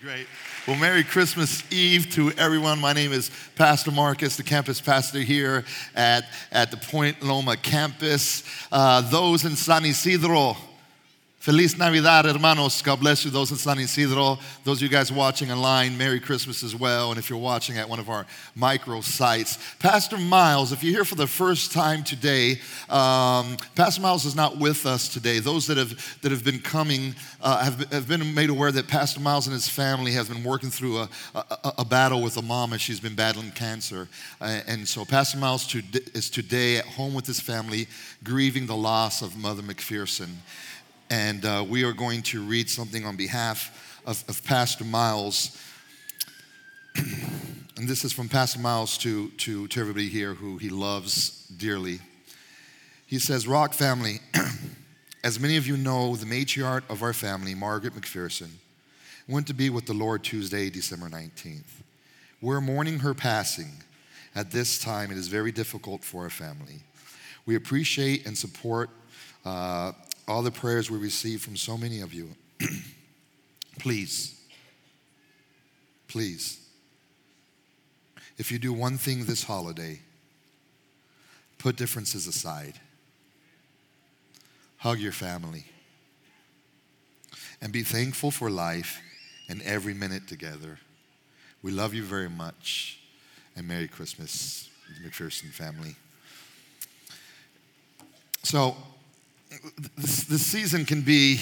Great. Well, Merry Christmas Eve to everyone. My name is Pastor Marcos, the campus pastor here at, at the Point Loma campus. Uh, those in San Isidro, Feliz Navidad, hermanos. God bless you. Those in San Isidro, those of you guys watching online, Merry Christmas as well. And if you're watching at one of our micro sites, Pastor Miles, if you're here for the first time today, um, Pastor Miles is not with us today. Those that have that have been coming uh, have, have been made aware that Pastor Miles and his family has been working through a, a, a battle with a mom as she's been battling cancer. Uh, and so Pastor Miles to, is today at home with his family, grieving the loss of Mother McPherson and uh, we are going to read something on behalf of, of Pastor Miles. and this is from Pastor Miles to, to, to everybody here who he loves dearly. He says, Rock family, as many of you know, the matriarch of our family, Margaret McPherson, went to be with the Lord Tuesday, December 19th. We're mourning her passing. At this time, it is very difficult for our family. We appreciate and support uh, all the prayers we receive from so many of you. please, please, if you do one thing this holiday, put differences aside, hug your family, and be thankful for life and every minute together. We love you very much, and Merry Christmas, the McPherson family. So, this, this season can be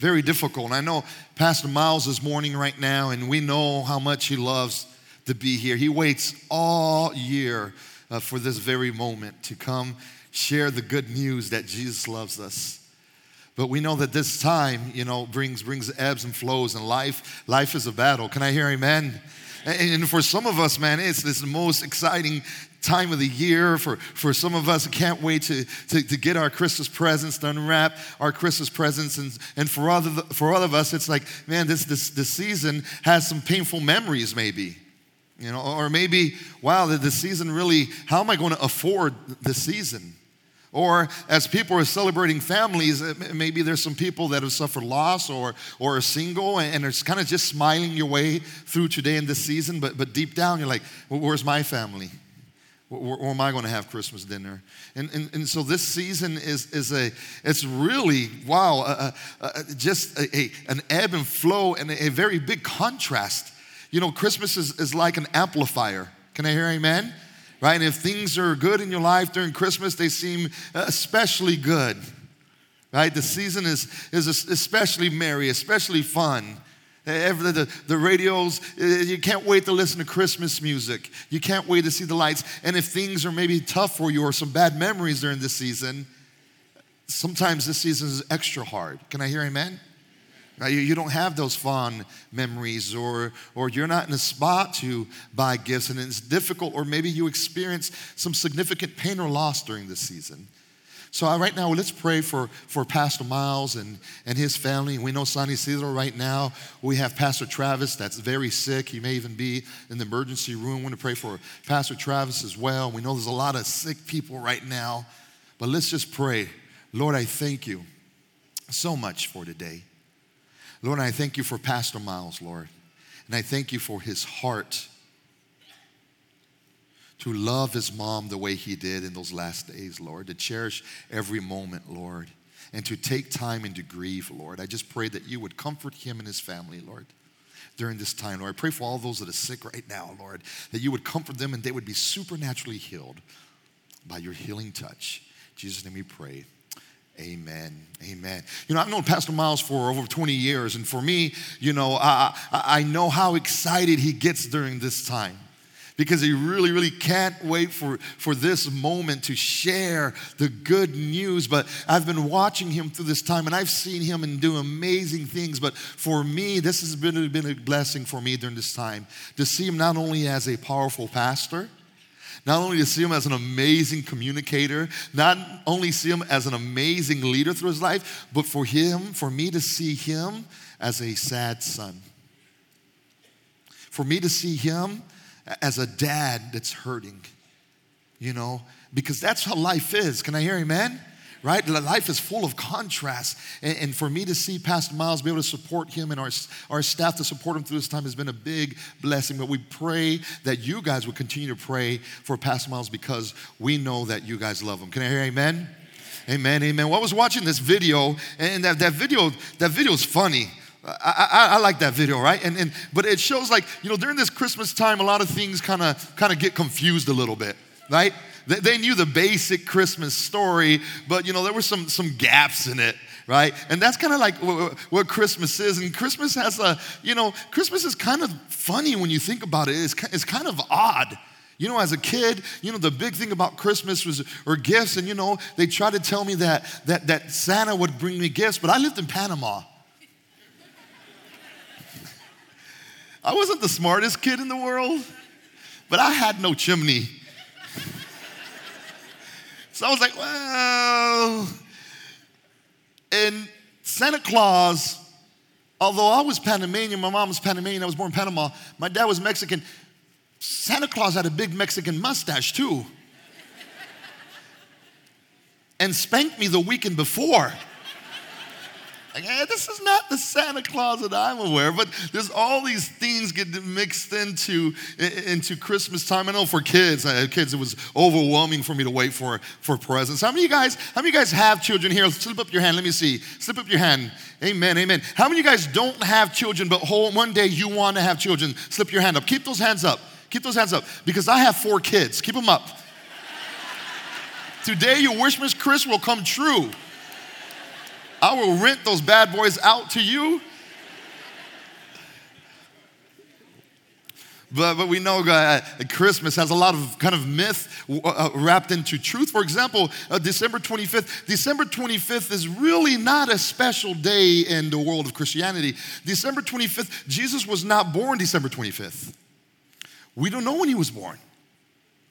very difficult. And I know Pastor Miles is mourning right now, and we know how much he loves to be here. He waits all year uh, for this very moment to come share the good news that Jesus loves us. But we know that this time, you know, brings brings ebbs and flows, and life life is a battle. Can I hear amen? And for some of us, man, it's this most exciting time of the year. For, for some of us, can't wait to, to, to, get our Christmas presents, to unwrap our Christmas presents. And, and for, other, for other of us, it's like, man, this, this, this season has some painful memories, maybe. You know, or maybe, wow, the, season really, how am I going to afford the season? Or as people are celebrating families, uh, maybe there's some people that have suffered loss or, or are single and are kind of just smiling your way through today in this season, but, but deep down you're like, well, where's my family? Or, or am I going to have Christmas dinner? And, and, and so this season is, is a, it's really, wow, uh, uh, just a, a, an ebb and flow and a, a, very big contrast. You know, Christmas is, is like an amplifier. Can I hear amen? Right? And if things are good in your life during Christmas, they seem especially good. Right? The season is, is especially merry, especially fun. Every, the, the radios, uh, you can't wait to listen to Christmas music. You can't wait to see the lights. And if things are maybe tough for you or some bad memories during this season, sometimes this season is extra hard. Can I hear amen? You don't have those fond memories, or, or you're not in a spot to buy gifts, and it's difficult, or maybe you experience some significant pain or loss during this season. So uh, right now, let's pray for, for Pastor Miles and, and his family. We know Sonny Cesar right now. We have Pastor Travis that's very sick. He may even be in the emergency room. We want to pray for Pastor Travis as well. We know there's a lot of sick people right now. But let's just pray. Lord, I thank you so much for today. Lord, I thank you for Pastor Miles, Lord. And I thank you for his heart to love his mom the way he did in those last days, Lord, to cherish every moment, Lord, and to take time and to grieve, Lord. I just pray that you would comfort him and his family, Lord. During this time, Lord, I pray for all those that are sick right now, Lord, that you would comfort them and they would be supernaturally healed by your healing touch. In Jesus' name we pray. Amen. Amen. You know, I've known Pastor Miles for over 20 years, and for me, you know, I, I know how excited he gets during this time because he really, really can't wait for, for this moment to share the good news. But I've been watching him through this time and I've seen him and do amazing things. But for me, this has been, been a blessing for me during this time to see him not only as a powerful pastor, not only to see him as an amazing communicator, not only see him as an amazing leader through his life, but for him, for me to see him as a sad son. For me to see him as a dad that's hurting, you know, because that's how life is. Can I hear amen? right? Life is full of contrast. And, for me to see Pastor Miles be able to support him and our, our staff to support him through this time has been a big blessing. But we pray that you guys would continue to pray for Pastor Miles because we know that you guys love him. Can I hear amen? Amen, amen. Well, I was watching this video, and that, that video, that video is funny. I, I, I, like that video, right? And, and but it shows like you know during this Christmas time, a lot of things kind of kind of get confused a little bit, right? They, they knew the basic Christmas story, but you know there were some some gaps in it, right? And that's kind of like what, what, Christmas is. And Christmas has a you know Christmas is kind of funny when you think about it. It's it's kind of odd. You know, as a kid, you know, the big thing about Christmas was or gifts, and you know, they tried to tell me that that that Santa would bring me gifts, but I lived in Panama. I wasn't the smartest kid in the world, but I had no chimney. so I was like, well, and Santa Claus, although I was Panamanian, my mom was Panamanian, I was born in Panama, my dad was Mexican. Santa Claus had a big Mexican mustache too. and spanked me the weekend before. Like, hey, this is not the Santa Claus that I'm aware, of. but there's all these things get mixed into, into Christmas time. I know for kids, kids, it was overwhelming for me to wait for, for presents. How many of you guys, how many of you guys have children here? Slip up your hand. Let me see. Slip up your hand. Amen, amen. How many of you guys don't have children, but whole, one day you want to have children? Slip your hand up. Keep those hands up. Keep those hands up. Because I have four kids. Keep them up. Today, your wish, Miss Chris, will come true. I will rent those bad boys out to you. But, but we know uh, Christmas has a lot of kind of myth uh, wrapped into truth. For example, uh, December 25th. December 25th is really not a special day in the world of Christianity. December 25th, Jesus was not born December 25th. We don't know when he was born.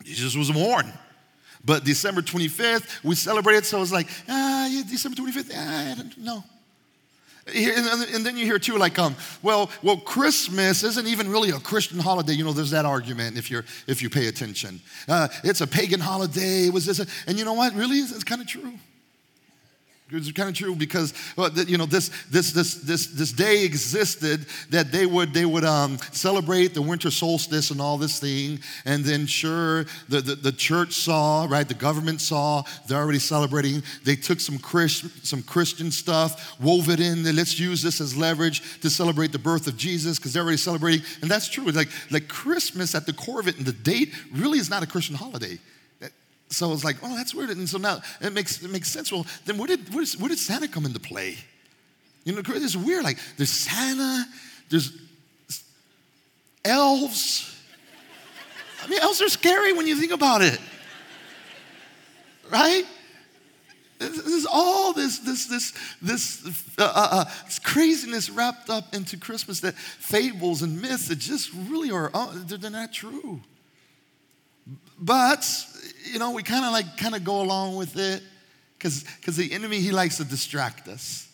Jesus was born. But December 25th, we celebrated, so it's like, ah, yeah, December 25th, ah, I don't know. And then you hear too, like, um, well, well, Christmas isn't even really a Christian holiday. You know, there's that argument if you're if you pay attention. Uh, it's a pagan holiday. Was this, and you know what? Really, it's kind of true. It's kind of true because you know this this this this this day existed that they would they would um, celebrate the winter solstice and all this thing, and then sure the, the, the church saw right the government saw they're already celebrating. They took some Christ, some Christian stuff, wove it in. Let's use this as leverage to celebrate the birth of Jesus because they're already celebrating, and that's true. Like like Christmas at the core of it and the date really is not a Christian holiday. So I was like, oh, that's weird. And so now it makes, it makes sense. Well, then where did, where, did Santa come into play? You know, it's weird. Like, there's Santa, there's elves. I mean, elves are scary when you think about it. Right? There's all this, this, this, this, uh, uh, uh, craziness wrapped up into Christmas that fables and myths that just really are, uh, they're not true. But you know, we kind of like kind of go along with it because because the enemy he likes to distract us.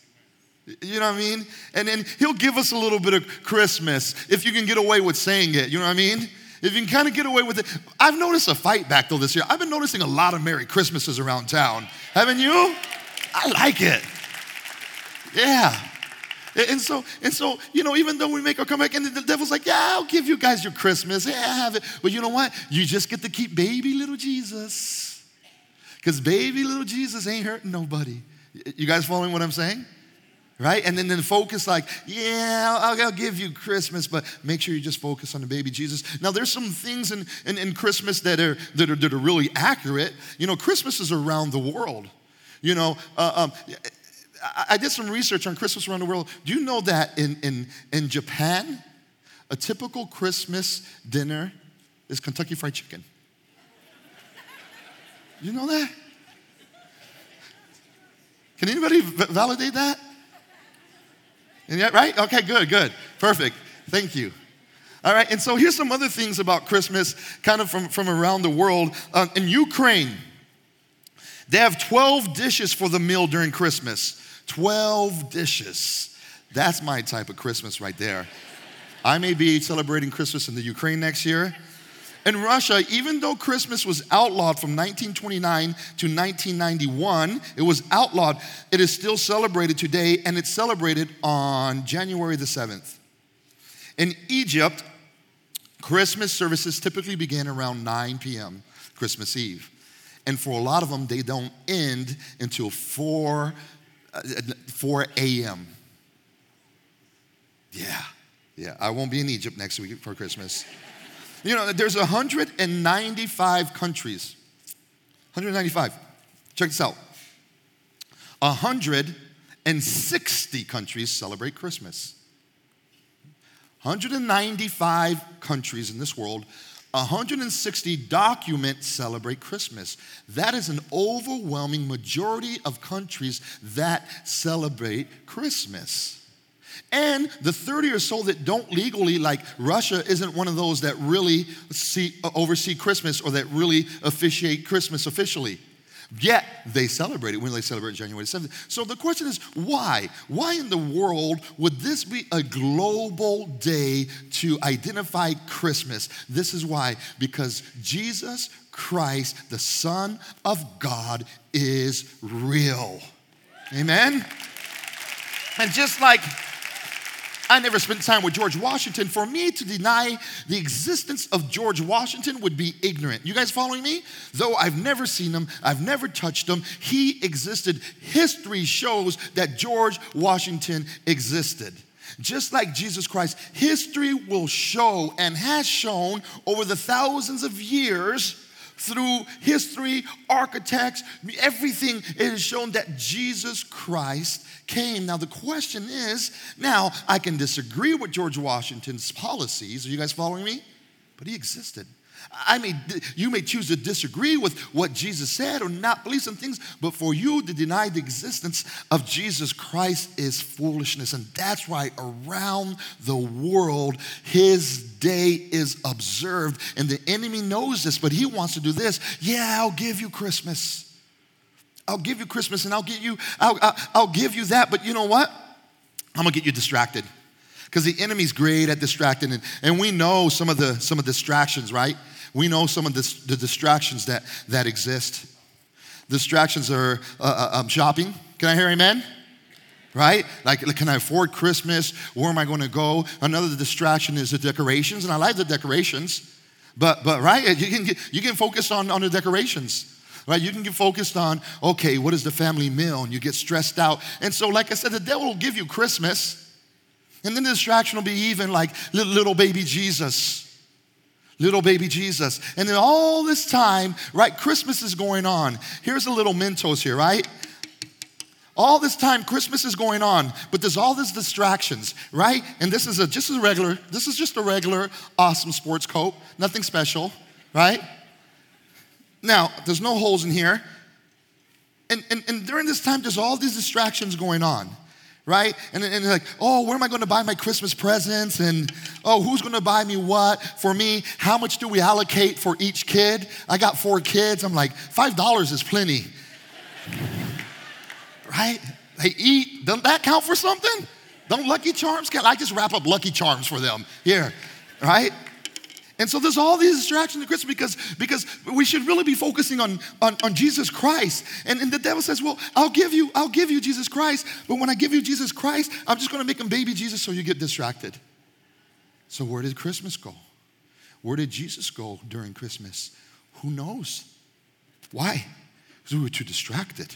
You know what I mean? And then he'll give us a little bit of Christmas if you can get away with saying it. You know what I mean? If you can kind of get away with it. I've noticed a fight back though this year. I've been noticing a lot of Merry Christmases around town. Haven't you? I like it. Yeah. And so, and so, you know, even though we make our comeback, and the devil's like, yeah, I'll give you guys your Christmas. Yeah, have it. But you know what? You just get to keep baby little Jesus. Because baby little Jesus ain't hurting nobody. You guys following what I'm saying? Right? And then, then focus like, yeah, I'll, I'll, give you Christmas, but make sure you just focus on the baby Jesus. Now, there's some things in, in, in Christmas that are, that, are, that are really accurate. You know, Christmas is around the world. You know, uh, um, I did some research on Christmas around the world. Do you know that in, in, in Japan, a typical Christmas dinner is Kentucky Fried Chicken? You know that? Can anybody validate that? Right? Okay, good, good. Perfect. Thank you. All right, and so here's some other things about Christmas, kind of from, from around the world. Uh, in Ukraine, they have 12 dishes for the meal during Christmas. 12 dishes. That's my type of Christmas right there. I may be celebrating Christmas in the Ukraine next year, In Russia, even though Christmas was outlawed from 1929 to 1991, it was outlawed, it is still celebrated today and it's celebrated on January the 7th. In Egypt, Christmas services typically begin around 9 p.m., Christmas Eve. And for a lot of them, they don't end until 4, uh, 4 a.m. Yeah, yeah. I won't be in Egypt next week for Christmas. You know, there's 195 countries. 195. Check this out. 160 countries celebrate Christmas. 195 countries in this world, 160 documents celebrate Christmas. That is an overwhelming majority of countries that celebrate Christmas. And the 30 or so that don't legally, like Russia, isn't one of those that really see, oversee Christmas or that really officiate Christmas officially. Yet they celebrate it when they celebrate January 7th. So the question is why? Why in the world would this be a global day to identify Christmas? This is why because Jesus Christ, the Son of God, is real. Amen? And just like I never spent time with George Washington. For me to deny the existence of George Washington would be ignorant. You guys following me? Though I've never seen him, I've never touched him, he existed. History shows that George Washington existed. Just like Jesus Christ, history will show and has shown over the thousands of years through history, architects, everything, it has shown that Jesus Christ came. Now, the question is now, I can disagree with George Washington's policies. Are you guys following me? But he existed. I may, you may choose to disagree with what Jesus said or not believe some things, but for you to deny the existence of Jesus Christ is foolishness. And that's why around the world, his day is observed. And the enemy knows this, but he wants to do this. Yeah, I'll give you Christmas. I'll give you Christmas and I'll give you, I'll, I'll, I'll give you that. But you know what? I'm gonna get you distracted because the enemy's great at distracting and, and we know some of the some of the distractions right we know some of the, the distractions that, that exist. Distractions are uh, uh, um, shopping. Can I hear amen? Right? Like, can I afford Christmas? Where am I going to go? Another distraction is the decorations, and I like the decorations. But, but right, you can, you can focus on, on the decorations right? You can get focused on, okay, what is the family meal? And you get stressed out. And so, like I said, the devil will give you Christmas, and then the distraction will be even like little baby Jesus little baby Jesus. And then all this time, right, Christmas is going on. Here's a little Mentos here, right? All this time, Christmas is going on, but there's all these distractions, right? And this is a just a regular, this is just a regular awesome sports coat, nothing special, right? Now, there's no holes in here. And, and, and during this time, there's all these distractions going on right? And, and like, oh, where am I going to buy my Christmas presents? And oh, who's going to buy me what? For me, how much do we allocate for each kid? I got four kids. I'm like, $5 is plenty. right? They eat. Doesn't that count for something? Don't Lucky Charms count? I just wrap up Lucky Charms for them here, right? And so there's all these distractions in Christmas because, because we should really be focusing on, on, on Jesus Christ. And, and the devil says, Well, I'll give you, I'll give you Jesus Christ, but when I give you Jesus Christ, I'm just gonna make him baby Jesus so you get distracted. So where did Christmas go? Where did Jesus go during Christmas? Who knows? Why? Because we were too distracted.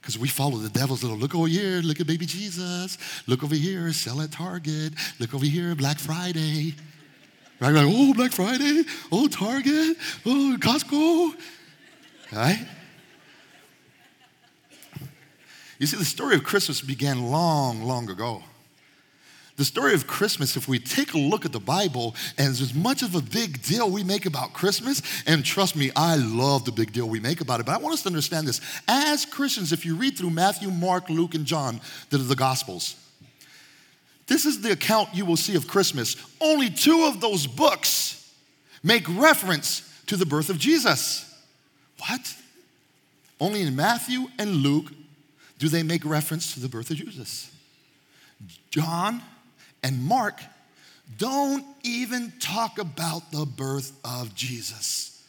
Because we follow the devil's little look over here, look at baby Jesus. Look over here, sell at Target. Look over here, Black Friday. Right? Like, oh, Black Friday, oh, Target, oh, Costco. Right? You see, the story of Christmas began long, long ago. The story of Christmas, if we take a look at the Bible, and as much of a big deal we make about Christmas, and trust me, I love the big deal we make about it, but I want us to understand this. As Christians, if you read through Matthew, Mark, Luke, and John, that are the Gospels, this is the account you will see of Christmas. Only two of those books make reference to the birth of Jesus. What? Only in Matthew and Luke do they make reference to the birth of Jesus. John and Mark don't even talk about the birth of Jesus.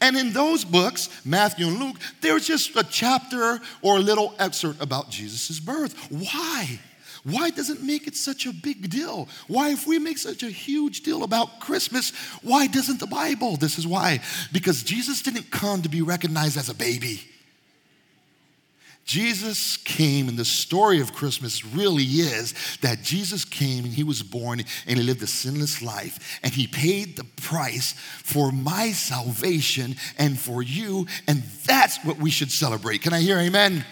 And in those books, Matthew and Luke, there's just a chapter or a little excerpt about Jesus' birth. Why? Why does it make it such a big deal? Why, if we make such a huge deal about Christmas, why doesn't the Bible? This is why. Because Jesus didn't come to be recognized as a baby. Jesus came, and the story of Christmas really is that Jesus came and he was born and he lived a sinless life, and he paid the price for my salvation and for you, and that's what we should celebrate. Can I hear amen?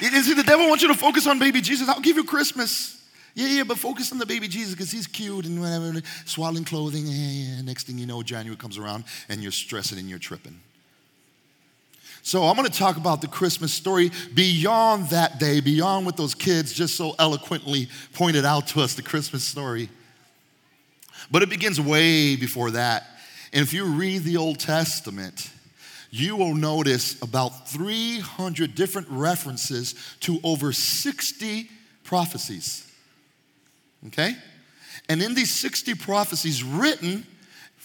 You see, the devil wants you to focus on baby Jesus. I'll give you Christmas. Yeah, yeah, but focus on the baby Jesus because he's cute and whatever, swaddling clothing. Yeah, yeah. Next thing you know, January comes around and you're stressing and you're tripping. So I'm going to talk about the Christmas story beyond that day, beyond what those kids just so eloquently pointed out to us, the Christmas story. But it begins way before that. And if you read the Old Testament, you will notice about 300 different references to over 60 prophecies. Okay? And in these 60 prophecies written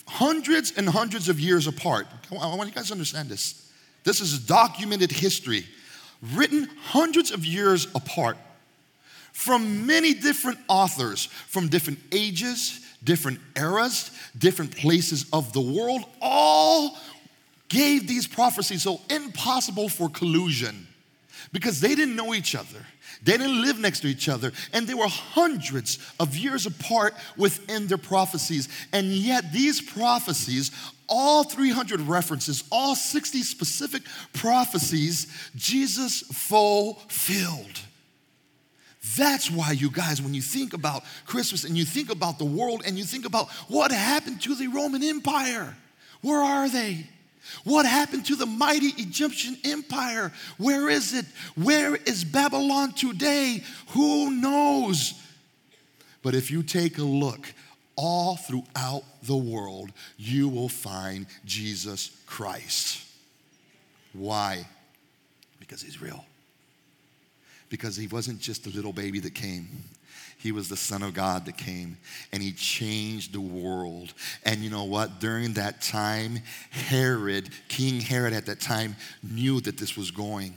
hundreds and hundreds of years apart, I want you guys to understand this. This is documented history, written hundreds of years apart from many different authors from different ages, different eras, different places of the world, all gave these prophecies so impossible for collusion because they didn't know each other. They didn't live next to each other, and they were hundreds of years apart within their prophecies. And yet, these prophecies, all 300 references, all 60 specific prophecies, Jesus fulfilled. That's why, you guys, when you think about Christmas and you think about the world and you think about what happened to the Roman Empire, where are they? What happened to the mighty Egyptian empire? Where is it? Where is Babylon today? Who knows? But if you take a look all throughout the world, you will find Jesus Christ. Why? Because he's real. Because he wasn't just a little baby that came. He was the Son of God that came and he changed the world. And you know what? During that time, Herod, King Herod at that time, knew that this was going.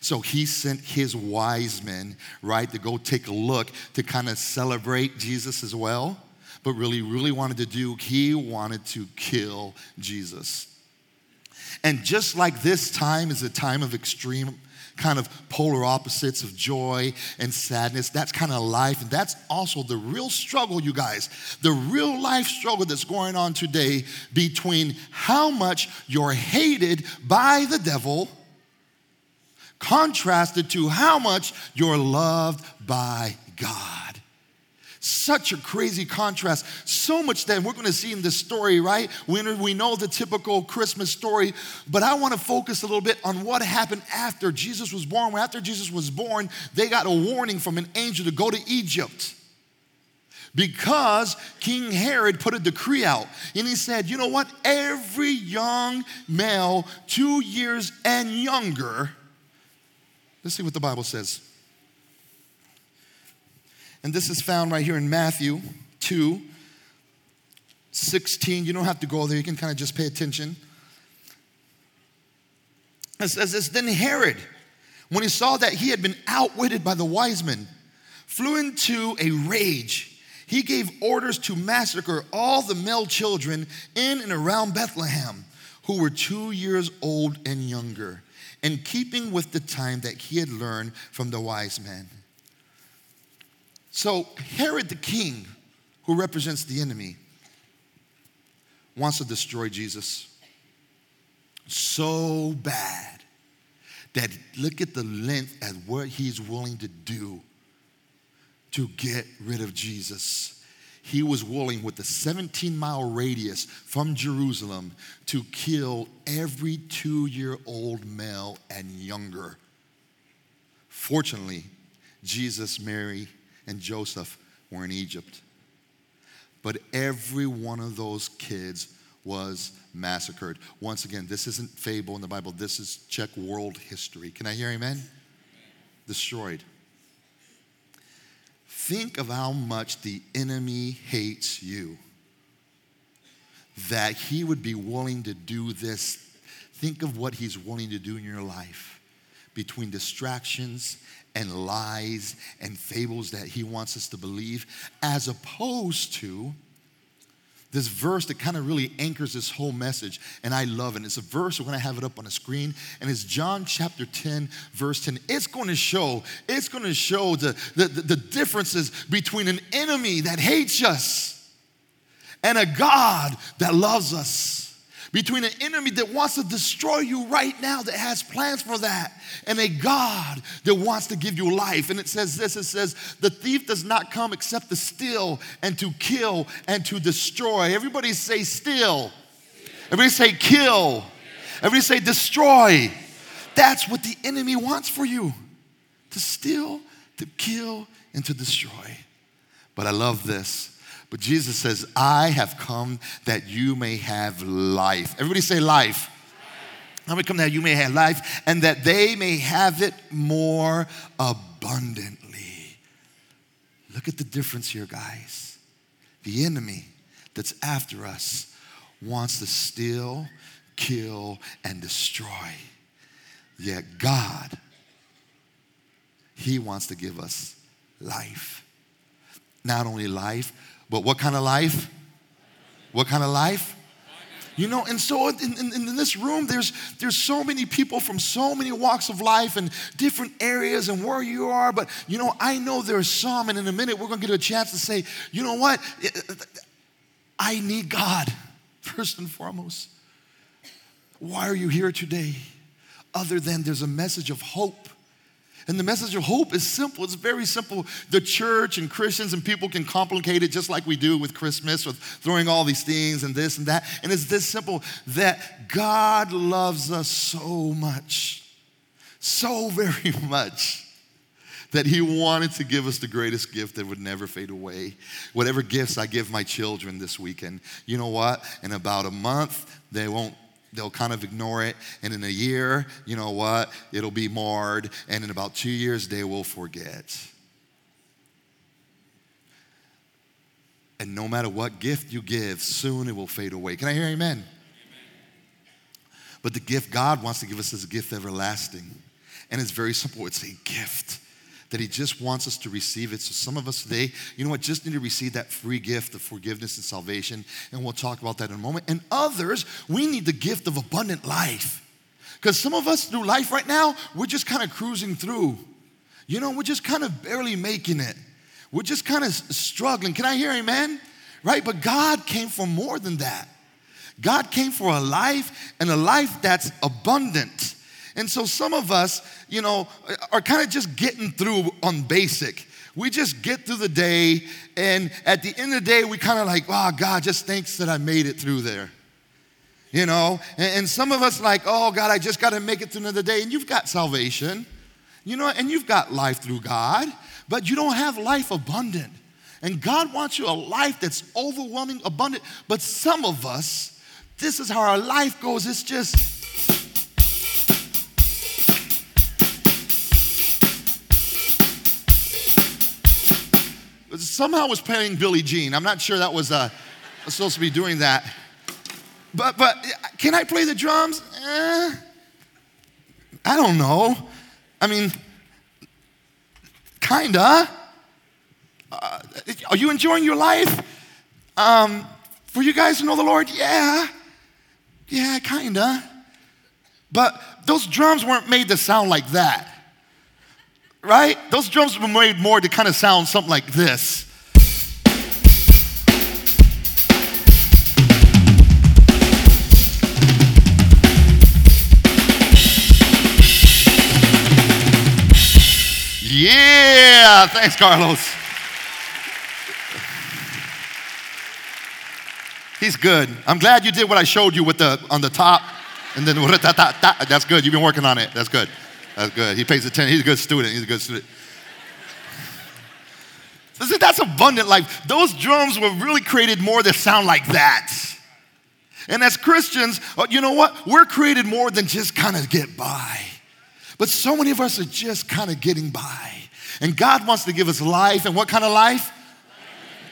So he sent his wise men, right, to go take a look to kind of celebrate Jesus as well. But really, really wanted to do, he wanted to kill Jesus. And just like this time is a time of extreme kind of polar opposites of joy and sadness. That's kind of life. And that's also the real struggle, you guys, the real life struggle that's going on today between how much you're hated by the devil contrasted to how much you're loved by God. Such a crazy contrast. So much that we're going to see in this story, right? We, we know the typical Christmas story, but I want to focus a little bit on what happened after Jesus was born. After Jesus was born, they got a warning from an angel to go to Egypt because King Herod put a decree out and he said, you know what? Every young male, two years and younger, let's see what the Bible says. And this is found right here in Matthew 2 16. You don't have to go there, you can kind of just pay attention. It says this Then Herod, when he saw that he had been outwitted by the wise men, flew into a rage. He gave orders to massacre all the male children in and around Bethlehem who were two years old and younger, in keeping with the time that he had learned from the wise men. So, Herod the king, who represents the enemy, wants to destroy Jesus so bad that look at the length at what he's willing to do to get rid of Jesus. He was willing, with a 17 mile radius from Jerusalem, to kill every two year old male and younger. Fortunately, Jesus, Mary, and Joseph were in Egypt. But every one of those kids was massacred. Once again, this isn't fable in the Bible, this is check world history. Can I hear amen? Destroyed. Think of how much the enemy hates you. That he would be willing to do this. Think of what he's willing to do in your life between distractions and lies and fables that he wants us to believe, as opposed to this verse that kind of really anchors this whole message, and I love it. It's a verse, we're to have it up on the screen, and it's John chapter 10, verse 10. It's going to show, it's going to show the, the, the differences between an enemy that hates us and a God that loves us between an enemy that wants to destroy you right now, that has plans for that, and a God that wants to give you life. And it says this it says, The thief does not come except to steal and to kill and to destroy. Everybody say, steal. Everybody say, kill. Everybody say, destroy. That's what the enemy wants for you to steal, to kill, and to destroy. But I love this but Jesus says, I have come that you may have life. Everybody say life. I have come that you may have life and that they may have it more abundantly. Look at the difference here, guys. The enemy that's after us wants to steal, kill, and destroy. Yet God, He wants to give us life. Not only life, but what kind of life? What kind of life? You know, and so in, in, in, this room, there's, there's so many people from so many walks of life and different areas and where you are. But, you know, I know there's some, and in a minute, we're going to get a chance to say, you know what? I need God, first and foremost. Why are you here today? Other than there's a message of hope and the message of hope is simple. It's very simple. The church and Christians and people can complicate it just like we do with Christmas, with throwing all these things and this and that. And it's this simple that God loves us so much, so very much, that He wanted to give us the greatest gift that would never fade away. Whatever gifts I give my children this weekend, you know what? In about a month, they won't they'll kind of ignore it. And in a year, you know what? It'll be marred. And in about two years, they will forget. And no matter what gift you give, soon it will fade away. Can I hear amen? amen? But the gift God wants to give us is a gift everlasting. And it's very simple it's a gift that He just wants us to receive it. So, some of us today, you know what, just need to receive that free gift of forgiveness and salvation. And we'll talk about that in a moment. And others, we need the gift of abundant life. Because some of us through life right now, we're just kind of cruising through. You know, we're just kind of barely making it. We're just kind of struggling. Can I hear amen? Right? But God came for more than that. God came for a life and a life that's abundant. And so some of us, you know, are kind of just getting through on basic. We just get through the day, and at the end of the day, we kind of like, oh, God just thanks that I made it through there. You know, and, and some of us like, oh, God, I just got to make it through another day. And you've got salvation, you know, and you've got life through God, but you don't have life abundant. And God wants you a life that's overwhelming, abundant. But some of us, this is how our life goes. It's just, somehow was playing Billie Jean. I'm not sure that was uh, supposed to be doing that. But, but can I play the drums? Eh, I don't know. I mean, kinda. Uh, are you enjoying your life? Um, for you guys to know the Lord? Yeah. Yeah, kinda. But those drums weren't made to sound like that. Right? Those drums were made more to kind of sound something like this. Yeah, thanks, Carlos. He's good. I'm glad you did what I showed you with the on the top, and then that's good. You've been working on it. That's good. That's good. He pays attention. He's a good student. He's a good student. Listen, that's abundant life. Those drums were really created more that sound like that. And as Christians, uh, you know what? We're created more than just kind of get by. But so many of us are just kind of getting by. And God wants to give us life. And what kind of life?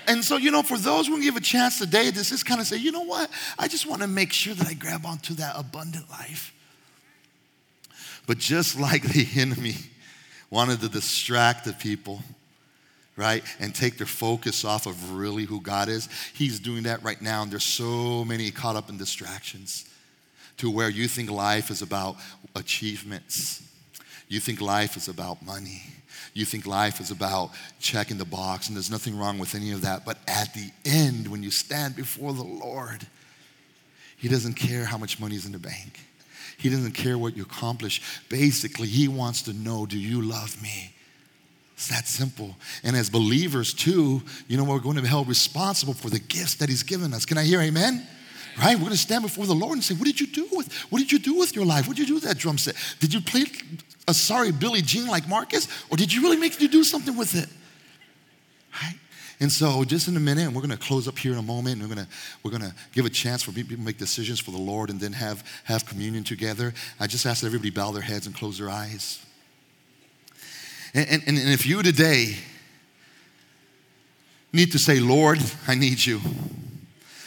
And so, you know, for those who give a chance today, this is kind of say, you know what? I just want to make sure that I grab onto that abundant life. But just like the enemy wanted to distract the people, right, and take their focus off of really who God is, he's doing that right now. And there's so many caught up in distractions to where you think life is about achievements, you think life is about money you think life is about checking the box, and there's nothing wrong with any of that. But at the end, when you stand before the Lord, He doesn't care how much money is in the bank. He doesn't care what you accomplish. Basically, He wants to know do you love me? It's that simple. And as believers, too, you know, we're going to be held responsible for the gifts that He's given us. Can I hear amen? Right? We're going to stand before the Lord and say, What did you do with what did you do with your life? What did you do with that drum set? Did you play a sorry Billie Jean like Marcos? Or did you really make you do something with it? Right? And so, just in a minute, and we're going to close up here in a moment, and we're going to we're going to give a chance for people to make decisions for the Lord, and then have have communion together. I just ask that everybody bow their heads and close their eyes. And, and, and if you today need to say, Lord, I need you.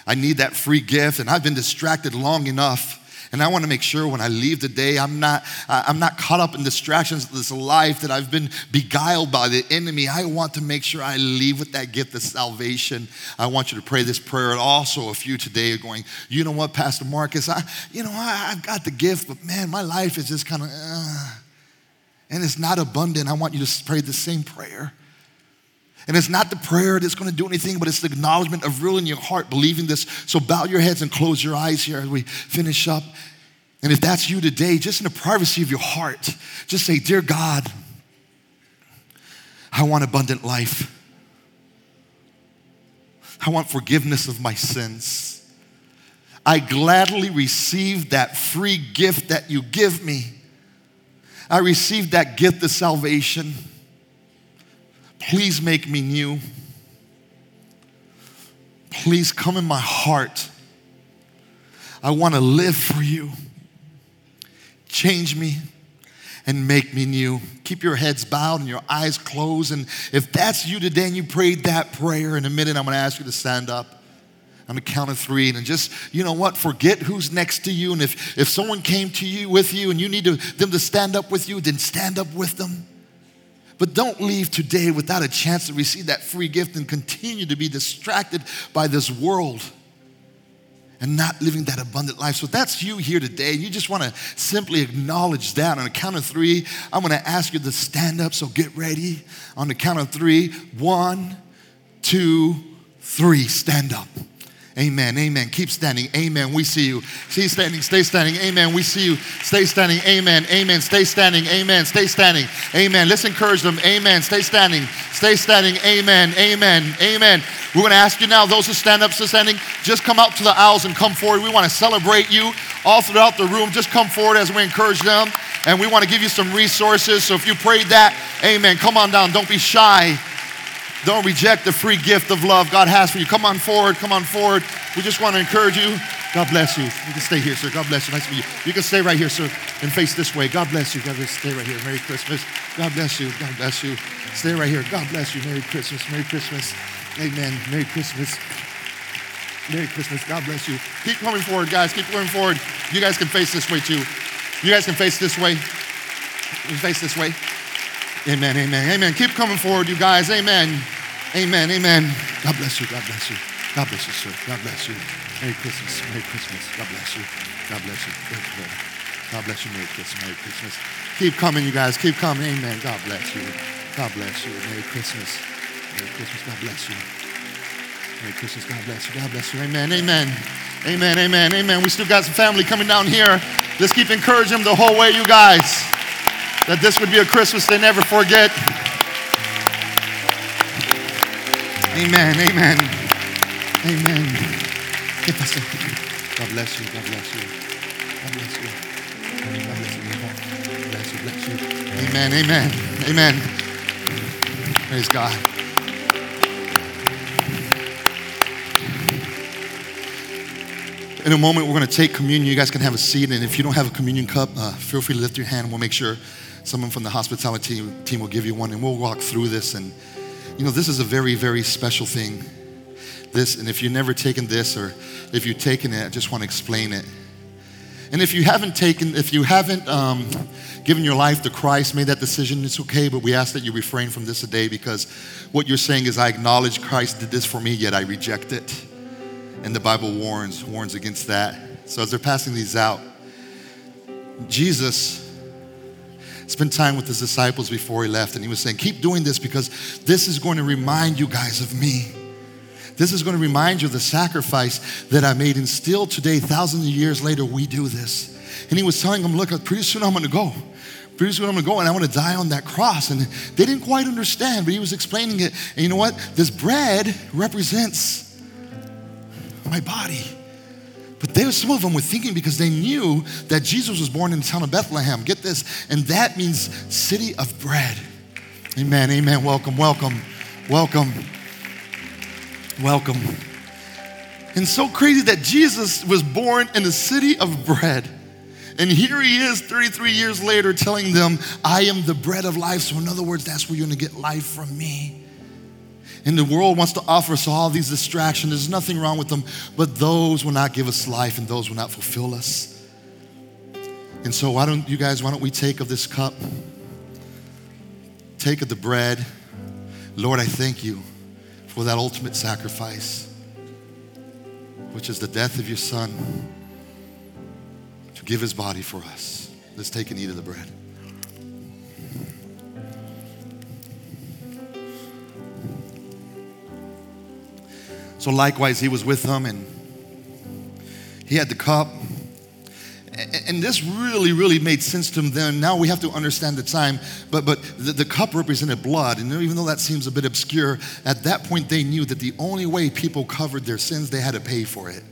I need that free gift, and I've been distracted long enough and I want to make sure when I leave today, I'm not, I'm not caught up in distractions of this life that I've been beguiled by the enemy. I want to make sure I leave with that gift of salvation. I want you to pray this prayer. And also, if you today are going, you know what, Pastor Marcos, I, you know, I, have got the gift, but man, my life is just kind of, uh, and it's not abundant. I want you to pray the same prayer. And it's not the prayer that's going to do anything, but it's the acknowledgement of real in your heart believing this. So bow your heads and close your eyes here as we finish up. And if that's you today, just in the privacy of your heart, just say, Dear God, I want abundant life. I want forgiveness of my sins. I gladly receive that free gift that you give me. I receive that gift of salvation. Please make me new. Please come in my heart. I want to live for you. Change me and make me new. Keep your heads bowed and your eyes closed. And if that's you today and you prayed that prayer, in a minute I'm going to ask you to stand up on the count of three and just you know what forget who's next to you and if if someone came to you with you and you need to, them to stand up with you then stand up with them but don't leave today without a chance to receive that free gift and continue to be distracted by this world and not living that abundant life. So that's you here today. You just want to simply acknowledge that. On the count of three, I'm going to ask you to stand up. So get ready. On the count of three, one, two, three. Stand up. Amen. Amen. Keep standing. Amen. We see you. Stay standing. Stay standing. Amen. We see you. Stay standing. Amen. Amen. Stay standing. Amen. Stay standing. Amen. Let's encourage them. Amen. Stay standing. Stay standing. Amen. Amen. Amen. We're going to ask you now, those who stand up, still standing, just come out to the aisles and come forward. We want to celebrate you all throughout the room. Just come forward as we encourage them. And we want to give you some resources. So if you prayed that, amen. Come on down. Don't be shy. Don't reject the free gift of love God has for you. Come on forward, come on forward. We just want to encourage you. God bless you. You can stay here, sir. God bless you. Nice to meet you. You can stay right here, sir, and face this way. God bless you. God bless you. Stay right here. Merry Christmas. God bless you. God bless you. Stay right here. God bless you. Merry Christmas. Merry Christmas. Amen. Merry Christmas. Merry Christmas. God bless you. Keep coming forward, guys. Keep going forward. You guys can face this way too. You guys can face this way. You face this way. Amen. Amen. Amen. Keep coming forward, you guys. Amen. Amen. Amen. God bless you. God bless you. God bless you, sir. God bless you. Merry Christmas. Merry Christmas. God bless you. God bless you. God bless you. Merry Christmas. Merry Christmas. Keep coming, you guys. Keep coming. Amen. God bless you. God bless you. Merry Christmas. Merry Christmas. God bless you. Merry Christmas. God bless you. God bless you. Amen. Amen. Amen. Amen. Amen. We still got some family coming down here. Let's keep encouraging them the whole way, you guys. That this would be a Christmas they never forget. Amen. Amen. Amen. God bless you. God bless you. God bless you. God bless you. God bless you. Bless you. Bless you. Amen. Amen. Amen. Praise God. In a moment, we're going to take communion. You guys can have a seat. And if you don't have a communion cup, uh, feel free to lift your hand. We'll make sure Someone from the hospitality team will give you one, and we'll walk through this. And you know, this is a very, very special thing. This, and if you've never taken this, or if you've taken it, I just want to explain it. And if you haven't taken, if you haven't um, given your life to Christ, made that decision, it's okay, but we ask that you refrain from this today because what you're saying is, I acknowledge Christ did this for me, yet I reject it. And the Bible warns, warns against that. So as they're passing these out, Jesus spent time with his disciples before he left, and he was saying, Keep doing this because this is going to remind you guys of me. This is going to remind you of the sacrifice that I made. And still today, thousands of years later, we do this. And he was telling them, Look, pretty soon I'm going to go. Pretty soon I'm going to go and I want to die on that cross. And they didn't quite understand, but he was explaining it. And you know what? This bread represents my body. But there, some of them were thinking because they knew that Jesus was born in the town of Bethlehem. Get this, and that means city of bread. Amen, amen. Welcome, welcome, welcome, welcome. And so crazy that Jesus was born in the city of bread. And here he is 33 years later telling them, I am the bread of life. So, in other words, that's where you're going to get life from me. And the world wants to offer us all these distractions. There's nothing wrong with them, but those will not give us life and those will not fulfill us. And so, why don't you guys, why don't we take of this cup? Take of the bread. Lord, I thank you for that ultimate sacrifice, which is the death of your son to give his body for us. Let's take and eat of the bread. So likewise, he was with them and he had the cup. And this really, really made sense to them then. Now we have to understand the time. But, but the, the cup represented blood. And even though that seems a bit obscure, at that point they knew that the only way people covered their sins, they had to pay for it.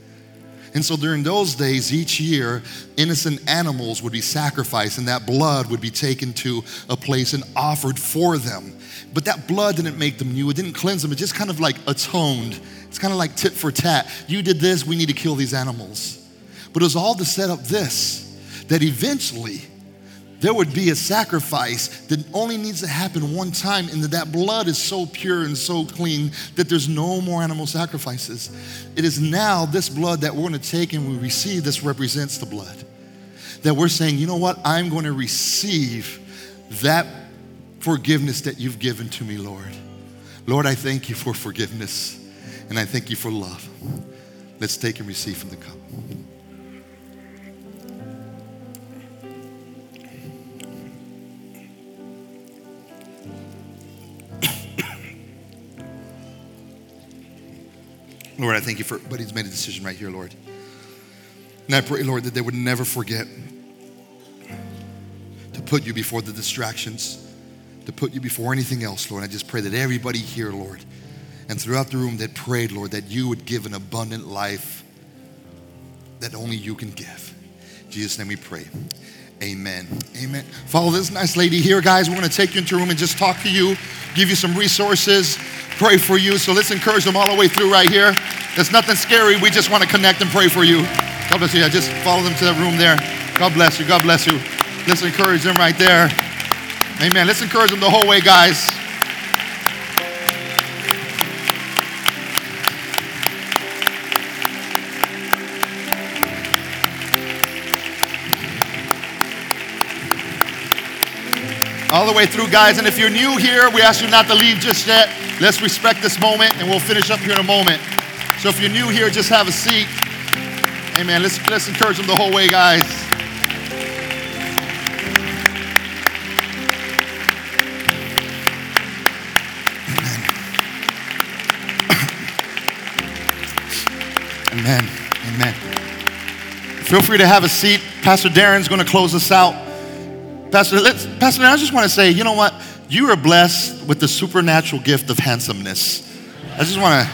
And so during those days, each year, innocent animals would be sacrificed and that blood would be taken to a place and offered for them. But that blood didn't make them new, it didn't cleanse them, it just kind of like atoned. It's kind of like tit for tat. You did this, we need to kill these animals. But it was all to set up this that eventually, there would be a sacrifice that only needs to happen one time, and that that blood is so pure and so clean that there's no more animal sacrifices. It is now this blood that we're going to take and we receive. This represents the blood. That we're saying, you know what? I'm going to receive that forgiveness that you've given to me, Lord. Lord, I thank you for forgiveness, and I thank you for love. Let's take and receive from the cup. Lord, I thank you for, but he's made a decision right here, Lord. And I pray, Lord, that they would never forget to put you before the distractions, to put you before anything else, Lord. I just pray that everybody here, Lord, and throughout the room that prayed, Lord, that you would give an abundant life that only you can give. In Jesus' name we pray. Amen. Amen. Follow this nice lady here, guys. We're going to take you into a room and just talk to you, give you some resources, pray for you. So let's encourage them all the way through right here. There's nothing scary. We just want to connect and pray for you. God bless you. Yeah, just follow them to that room there. God bless you. God bless you. Let's encourage them right there. Amen. Let's encourage them the whole way, guys. all the way through, guys. And if you're new here, we ask you not to leave just yet. Let's respect this moment, and we'll finish up here in a moment. So if you're new here, just have a seat. Amen. Let's, let's encourage them the whole way, guys. Amen. Amen. Feel free to have a seat. Pastor Darren's going to close us out. Pastor, let's, Pastor, I just want to say, you know what? You are blessed with the supernatural gift of handsomeness. I just want to,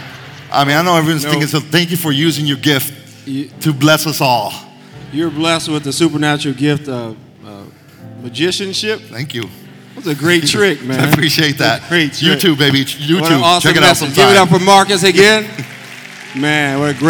I mean, I know everyone's no. thinking, so thank you for using your gift you, to bless us all. You're blessed with the supernatural gift of uh, magicianship. Thank you. That's a great trick, man. I appreciate that. Great trick. YouTube, baby. YouTube. Awesome Check it out sometime. Give it up for Marcos again. man, what a great.